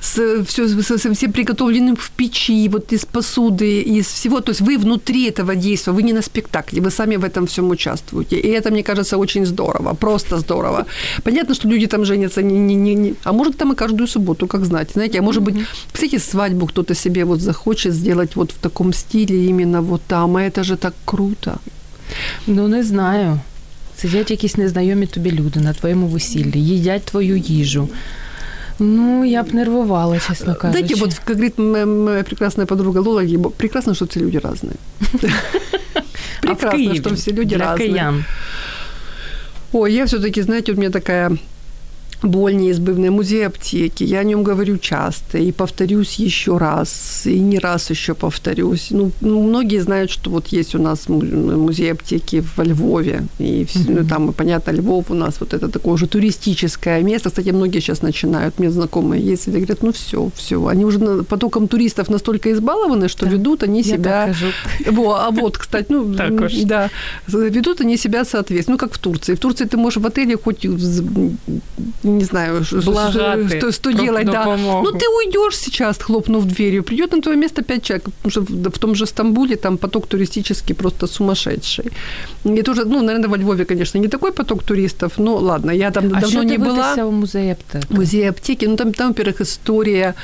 с, все, со, со всем приготовленным в печи, вот из посуды, из всего. То есть вы внутри этого действия, вы не на спектакле, вы сами в этом всем участвуете. И это, мне кажется, очень здорово, просто здорово. Понятно, что люди там женятся, не, не, не, не, а может там и каждую субботу, как знать. Знаете, а может быть, кстати, свадьбу кто-то себе вот захочет сделать вот в таком стиле именно вот там, а это же так круто. Ну, не знаю. Сидять якісь незнайомі тобі люди на твоєму весіллі, їдять твою їжу. Ну, я б нервувала, чесно кажучи. Знаете, вот, как говорит моя прекрасная подруга Лола, прекрасно, что все люди разные. Прекрасно, что все люди разные. Ой, я все-таки, знаете, у меня такая боль неизбывная, музей аптеки. Я о нем говорю часто и повторюсь еще раз, и не раз еще повторюсь. Ну, ну многие знают, что вот есть у нас музей аптеки во Львове, и ну, там, понятно, Львов у нас вот это такое уже туристическое место. Кстати, многие сейчас начинают, мне знакомые есть, и говорят, ну все, все, они уже потоком туристов настолько избалованы, что да. ведут они Я себя... Во, а вот, кстати, ну, да, ведут они себя соответственно, ну, как в Турции. В Турции ты можешь в отеле хоть не знаю, Благатый, что, что делать, да. Ну, ты уйдешь сейчас, хлопнув дверью, придет на твое место пять человек, потому что в, том же Стамбуле там поток туристический просто сумасшедший. И тоже, ну, наверное, во Львове, конечно, не такой поток туристов, но ладно, я там а давно не была. в музее аптеки? Музей аптеки, ну, там, там, во-первых, история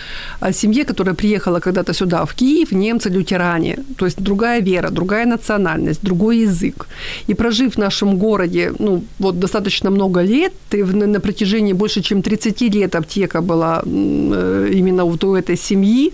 о семье, которая приехала когда-то сюда, в Киев, немцы-лютеране, то есть другая вера, другая национальность, другой язык. И прожив в нашем городе, ну, вот достаточно много лет, ты на протяжении протяжении больше чем 30 лет аптека была э, именно вот у этой семьи,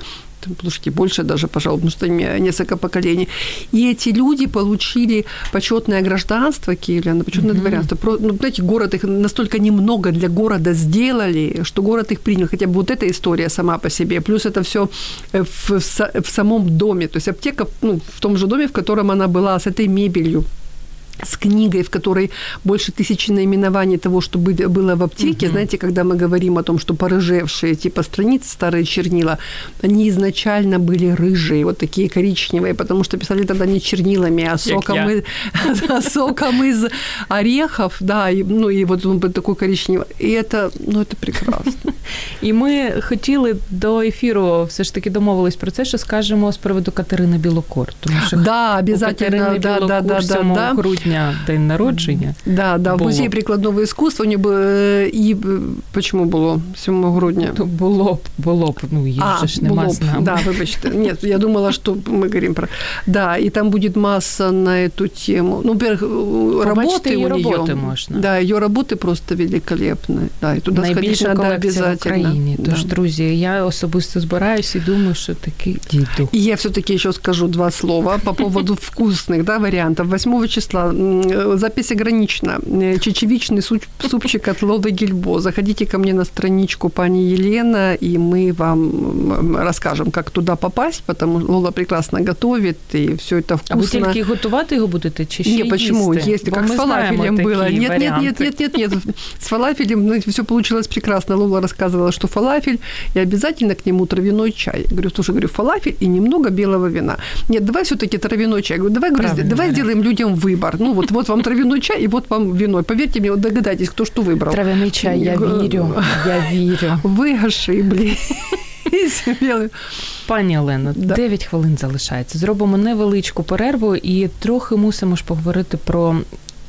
слушайте, больше даже, пожалуй, потому что несколько поколений. И эти люди получили почетное гражданство Киевляна, почетное mm-hmm. дворянство. Ну, знаете, город их настолько немного для города сделали, что город их принял. Хотя бы вот эта история сама по себе. Плюс это все в, в, в самом доме. То есть аптека ну, в том же доме, в котором она была, с этой мебелью с книгой, в которой больше тысячи наименований того, что было в аптеке. Угу. Знаете, когда мы говорим о том, что порыжевшие типа страниц, старые чернила, они изначально были рыжие, вот такие коричневые, потому что писали тогда не чернилами, а соком, из, а соком из орехов, да, и, ну и вот он был такой коричневый. И это, ну это прекрасно. І ми хотіли до ефіру все ж таки домовились про це, що скажемо з приводу Катерини Білокор. Тому що да, обязательно, Катерини да, Білокур да, да, 7 да. грудня день народження. Да, да, в було. музеї прикладного искусства у нього і чому було 7 грудня? То було б, було б, ну їх а, же ж нема було з нами. Да, вибачте. Нет, я думала, что мы говорим про... Да, и там будет масса на эту тему. Ну, во-первых, работы її у нее. роботи можна. Да, ее работы просто великолепны. Да, и туда сходить Найбільша надо колекція в обязательно. Україні. Тож, Да. друзі, я особисто збираюсь і думаю, що таки дійду. И я все-таки еще скажу два слова по поводу вкусных да, вариантов. 8 числа м, э, запись ограничена. Э, Чечевичный суп- супчик от Лолы Гильбо. Заходите ко мне на страничку пани Елена, и мы вам м, расскажем, как туда попасть, потому что Лола прекрасно готовит, и все это А ви вкусно. тільки готувати його будете чи ще Не, почему? їсти? Есть, Бо как ми с знаємо фалафелем такі было. Нет, нет, нет, варіанти. нет, нет, нет. С фалафелем ну, все получилось прекрасно. Лола рассказывала, что фалафель, и обязательно к нему травяной чай. Я говорю, слушай, говорю, фалафель и немного белого вина. Нет, давай все-таки травяной чай. Я говорю, давай, говорю, Правильный давай вариант. сделаем людям выбор. Ну вот, вот вам травяной чай, и вот вам вино. Поверьте мне, вот догадайтесь, кто что выбрал. Трав'яний чай, я Г- вірю, я вірю. Вы ошиблись. Белый. Пані Олено, Да. 9 хвилин залишається. Зробимо невеличку перерву і трохи мусимо ж поговорити про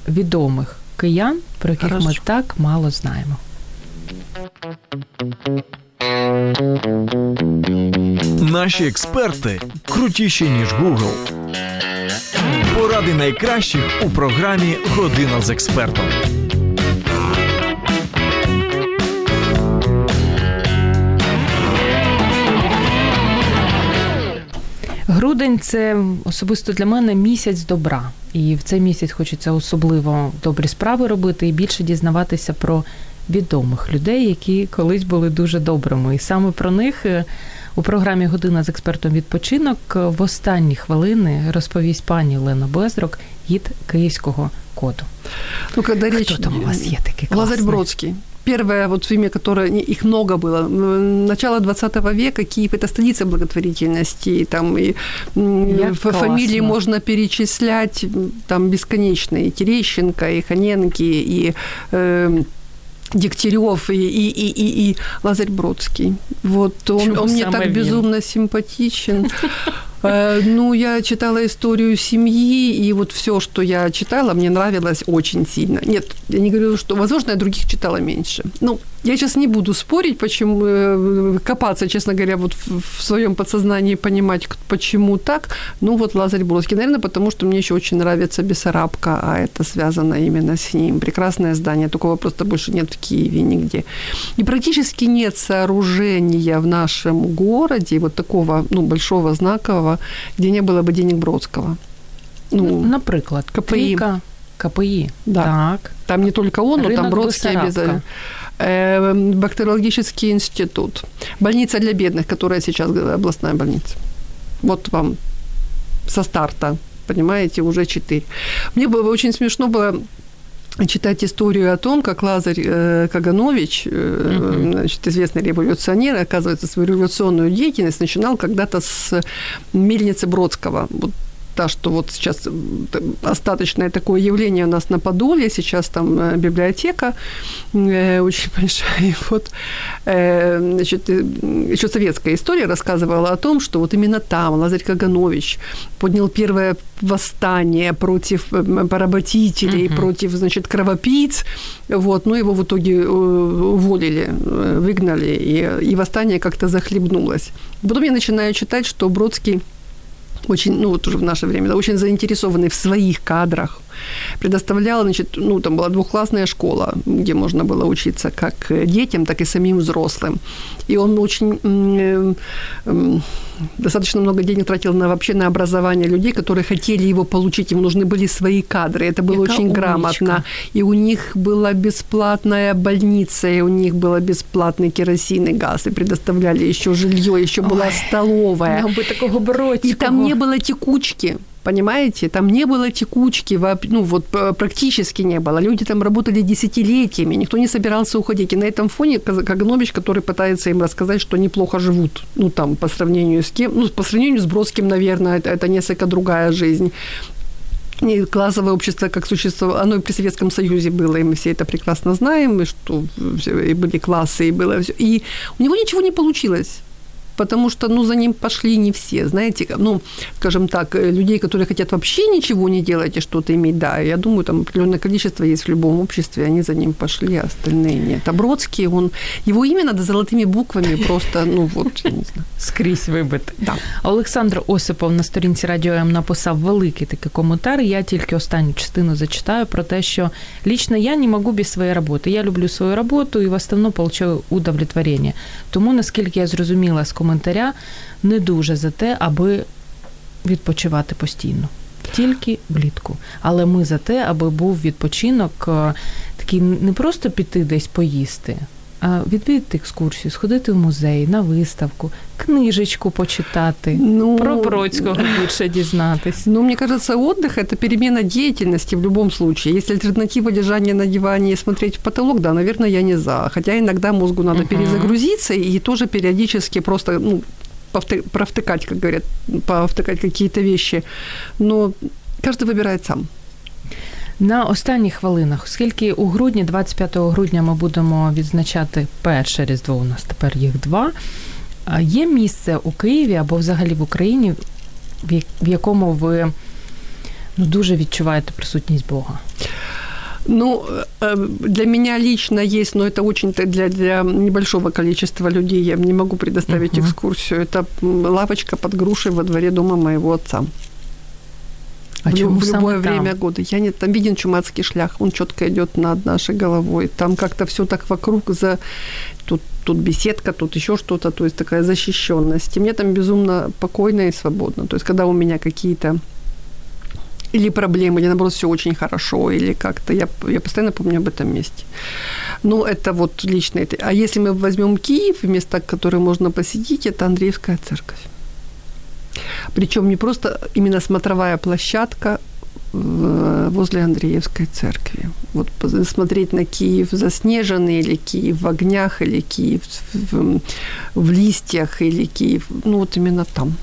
відомих киян, про яких ми Хорошо. так мало знаємо. Наші експерти крутіші, ніж Google. Поради найкращих у програмі Година з експертом. Грудень це особисто для мене місяць добра. І в цей місяць хочеться особливо добрі справи робити і більше дізнаватися про відомих людей, які колись були дуже добрими. І саме про них е, у програмі Година з експертом відпочинок е, в останні хвилини розповість пані Лена Безрок гід київського коду. Ну, когда речь... Хто там у вас є такий Лазарь класний? Бродский. Первое вот имя, которое, не, их много было. М, Начало 20 века Киев – это столица благотворительности. и Там и м, Як ф- фамилии классно. можно перечислять м, там бесконечные. И Терещенко, и Ханенки, и э, Дегтярев, и, и, и, и, и Лазарь Бродский. Вот он, он мне так безумно симпатичен. Э, Ну, я читала историю семьи, и вот все, что я читала, мне нравилось очень сильно. Нет, я не говорю, что, возможно, я других читала меньше. Ну, я сейчас не буду спорить, почему, э, копаться, честно говоря, вот в, своем подсознании, понимать, почему так. Ну, вот Лазарь Бродский, наверное, потому что мне еще очень нравится Бессарабка, а это связано именно с ним. Прекрасное здание, такого просто больше нет в Киеве нигде. И практически нет сооружения в нашем городе, вот такого, ну, большого, знакового, где не было бы денег Бродского. Ну, Наприклад, КПІ. Трійка КПІ. Да. Так. там не только он, но там Рынок Бродский Бессарабка. обязательно. Э, Бактериологический институт. Больница для бедных, которая сейчас областная больница. Вот вам со старта, понимаете, уже четыре. Мне было очень смешно было читать историю о том, как Лазарь э, Каганович, э, значит, известный революционер, оказывается, свою революционную деятельность начинал когда-то с мельницы Бродского. Вот та, что вот сейчас остаточное такое явление у нас на Подоле, сейчас там э, библиотека э, очень большая. И вот, э, значит, э, еще советская история рассказывала о том, что вот именно там Лазарь Каганович поднял первое восстание против э, поработителей, Мгм. против, значит, кровопийц, вот, но его в итоге уволили, выгнали, и, и восстание как-то захлебнулось. Потом я начинаю читать, что Бродский очень, ну вот уже в наше время, да, очень заинтересованный в своих кадрах, предоставляла, значит, ну, там была двухклассная школа, где можно было учиться как детям, так и самим взрослым. И он очень достаточно много денег тратил на вообще на образование людей, которые хотели его получить, им нужны были свои кадры. Это было Яка очень умничка. грамотно. И у них была бесплатная больница, и у них было бесплатный керосин и газ, и предоставляли еще жилье, еще Ой, была столовая. бы такого. И там не было текучки понимаете? Там не было текучки, ну вот практически не было. Люди там работали десятилетиями, никто не собирался уходить. И на этом фоне Каганович, который пытается им рассказать, что они плохо живут, ну там по сравнению с кем, ну по сравнению с Бродским, наверное, это, это несколько другая жизнь. И классовое общество как существо, оно и при Советском Союзе было, и мы все это прекрасно знаем, и что и были классы, и было все. И у него ничего не получилось потому что, ну, за ним пошли не все, знаете, ну, скажем так, э, людей, которые хотят вообще ничего не делать и что-то иметь, да, я думаю, там определенное количество есть в любом обществе, они за ним пошли, а остальные нет. А Бродский, он, его имя надо золотыми буквами просто, ну, вот, я не знаю. Скрізь вибити. Да. Олександр Осипов на сторінці Радіо М написав великий такий коментар. Я тільки останню частину зачитаю про те, що лично я не можу без своєї роботи. Я люблю свою роботу і в основному получаю удовлетворення. Тому, наскільки я зрозуміла з коментарів, коментаря не дуже за те, аби відпочивати постійно. Тільки влітку. Але ми за те, аби був відпочинок е, такий не просто піти десь поїсти, відвідати екскурсію, сходити в музей, на виставку, книжечку почитати, ну, про Бродського більше дізнатись. Ну, мне кажется, отдых – это перемена деятельности в любом случае. Если альтернатива лежания на диване и смотреть в потолок, да, наверное, я не за. Хотя иногда мозгу надо uh-huh. перезагрузиться и тоже периодически просто, ну, провтыкать, как говорят, повтыкать какие-то вещи. Но каждый выбирает сам. На останніх хвилинах, оскільки у грудні, 25 грудня, ми будемо відзначати перше різдво. У нас тепер їх два. Є місце у Києві або взагалі в Україні, в якому ви ну, дуже відчуваєте присутність Бога? Ну, э, для меня лично есть, но это очень для, для небольшого количества людей. Я не могу предоставить uh-huh. экскурсию. Это лавочка под грушей во дворе дома моего отца. А в, в любое время там? года. Я не там виден чумацкий шлях, он четко идет над нашей головой. Там как-то все так вокруг за тут тут беседка, тут еще что-то, то есть такая защищенность. И мне там безумно покойно и свободно. То есть когда у меня какие-то или проблемы, или наоборот все очень хорошо, или как-то я, я постоянно помню об этом месте. Ну, это вот лично это. А если мы возьмем Киев, места, которые можно посетить, это Андреевская церковь. Причем не просто именно смотровая площадка возле Андреевской церкви. Вот смотреть на Киев заснеженный или Киев в огнях, или Киев в, в листьях, или Киев, ну от іменно там.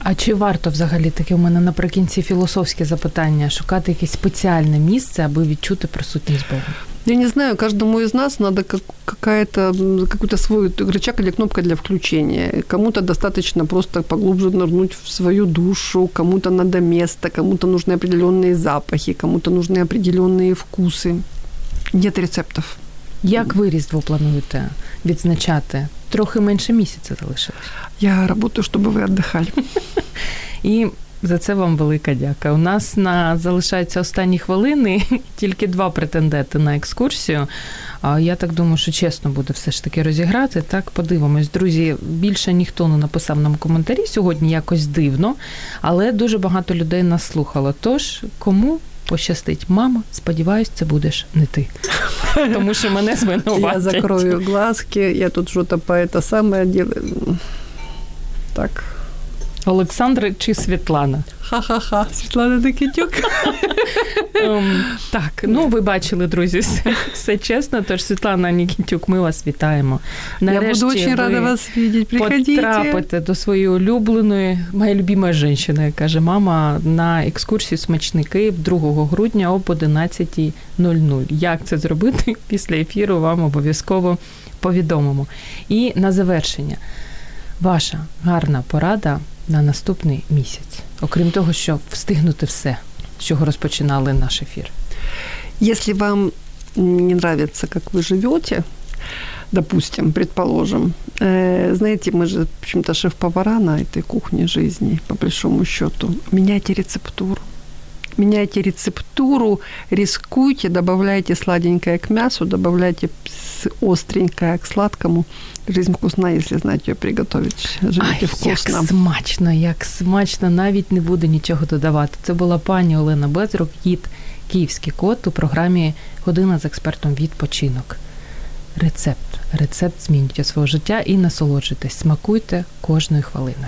А чи варто взагалі таке у мене наприкінці філософське запитання шукати якесь спеціальне місце, аби відчути присутність Бога? Я не знаю, каждому из нас надо как, какая-то, какой-то свой рычаг или кнопка для включения. Кому-то достаточно просто поглубже нырнуть в свою душу, кому-то надо место, кому-то нужны определенные запахи, кому-то нужны определенные вкусы. Нет рецептов. Як ви Різдво плануєте відзначати? Трохи менше місяця залишилось. Я працюю, щоб ви віддихали. І за це вам велика дяка. У нас на залишаються останні хвилини, тільки два претенденти на екскурсію. Я так думаю, що чесно буде все ж таки розіграти. Так, подивимось, друзі. Більше ніхто не написав нам коментарі сьогодні, якось дивно, але дуже багато людей нас слухало. Тож кому пощастить, мама, сподіваюсь, це будеш не ти. Тому що мене звинуватять. Я закрою глазки, я тут щось по это саме Так. Олександр чи Світлана? Ха-ха-ха, Світлана Никитюк. um, так, ну ви бачили, друзі, все, все чесно. Тож Світлана Нікітюк, ми вас вітаємо. Нарешті Я буду дуже рада вас бачити. Приходите. Потрапите до своєї улюбленої, моя любима жінка, каже мама, на екскурсію смачний Київ 2 грудня об 11.00. Як це зробити? Після ефіру вам обов'язково повідомимо. І на завершення. Ваша гарна порада на наступний місяць, окрім того, що встигнути все, з чого розпочинали наш ефір. Если вам не нравится, как вы живете, допустим, предположим, э, знаете, мы же, в общем-то, шеф-повара на этой кухне жизни, по большому счету, меняйте рецептуру. меняйте рецептуру, рискуйте, добавляйте сладенькое к мясу, добавляйте остренькое к сладкому. Жизнь вкусна, если знаете ее приготовить. Живите Ай, вкусно. Як смачно, як смачно, навіть не буду нічого додавати. Це була пані Олена Безрук, гід Київський кот у програмі Година з експертом відпочинок. Рецепт. Рецепт змінюйте своє життя і насолоджуйтесь. Смакуйте кожної хвилини.